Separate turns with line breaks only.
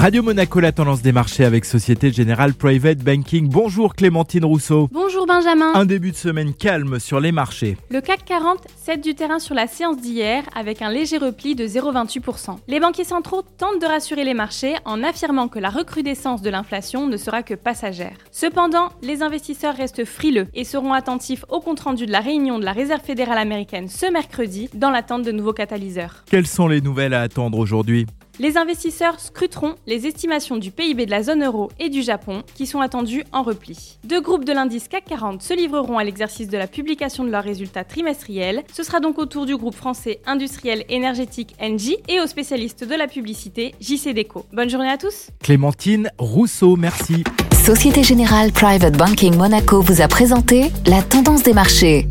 Radio Monaco, la tendance des marchés avec Société Générale Private Banking. Bonjour Clémentine Rousseau.
Bonjour Benjamin.
Un début de semaine calme sur les marchés.
Le CAC 40 cède du terrain sur la séance d'hier avec un léger repli de 0,28%. Les banquiers centraux tentent de rassurer les marchés en affirmant que la recrudescence de l'inflation ne sera que passagère. Cependant, les investisseurs restent frileux et seront attentifs au compte-rendu de la réunion de la Réserve fédérale américaine ce mercredi dans l'attente de nouveaux catalyseurs.
Quelles sont les nouvelles à attendre aujourd'hui?
Les investisseurs scruteront les estimations du PIB de la zone euro et du Japon qui sont attendues en repli. Deux groupes de l'indice CAC 40 se livreront à l'exercice de la publication de leurs résultats trimestriels. Ce sera donc au tour du groupe français industriel énergétique Engie et aux spécialistes de la publicité JC Deco. Bonne journée à tous.
Clémentine Rousseau, merci.
Société Générale Private Banking Monaco vous a présenté la tendance des marchés.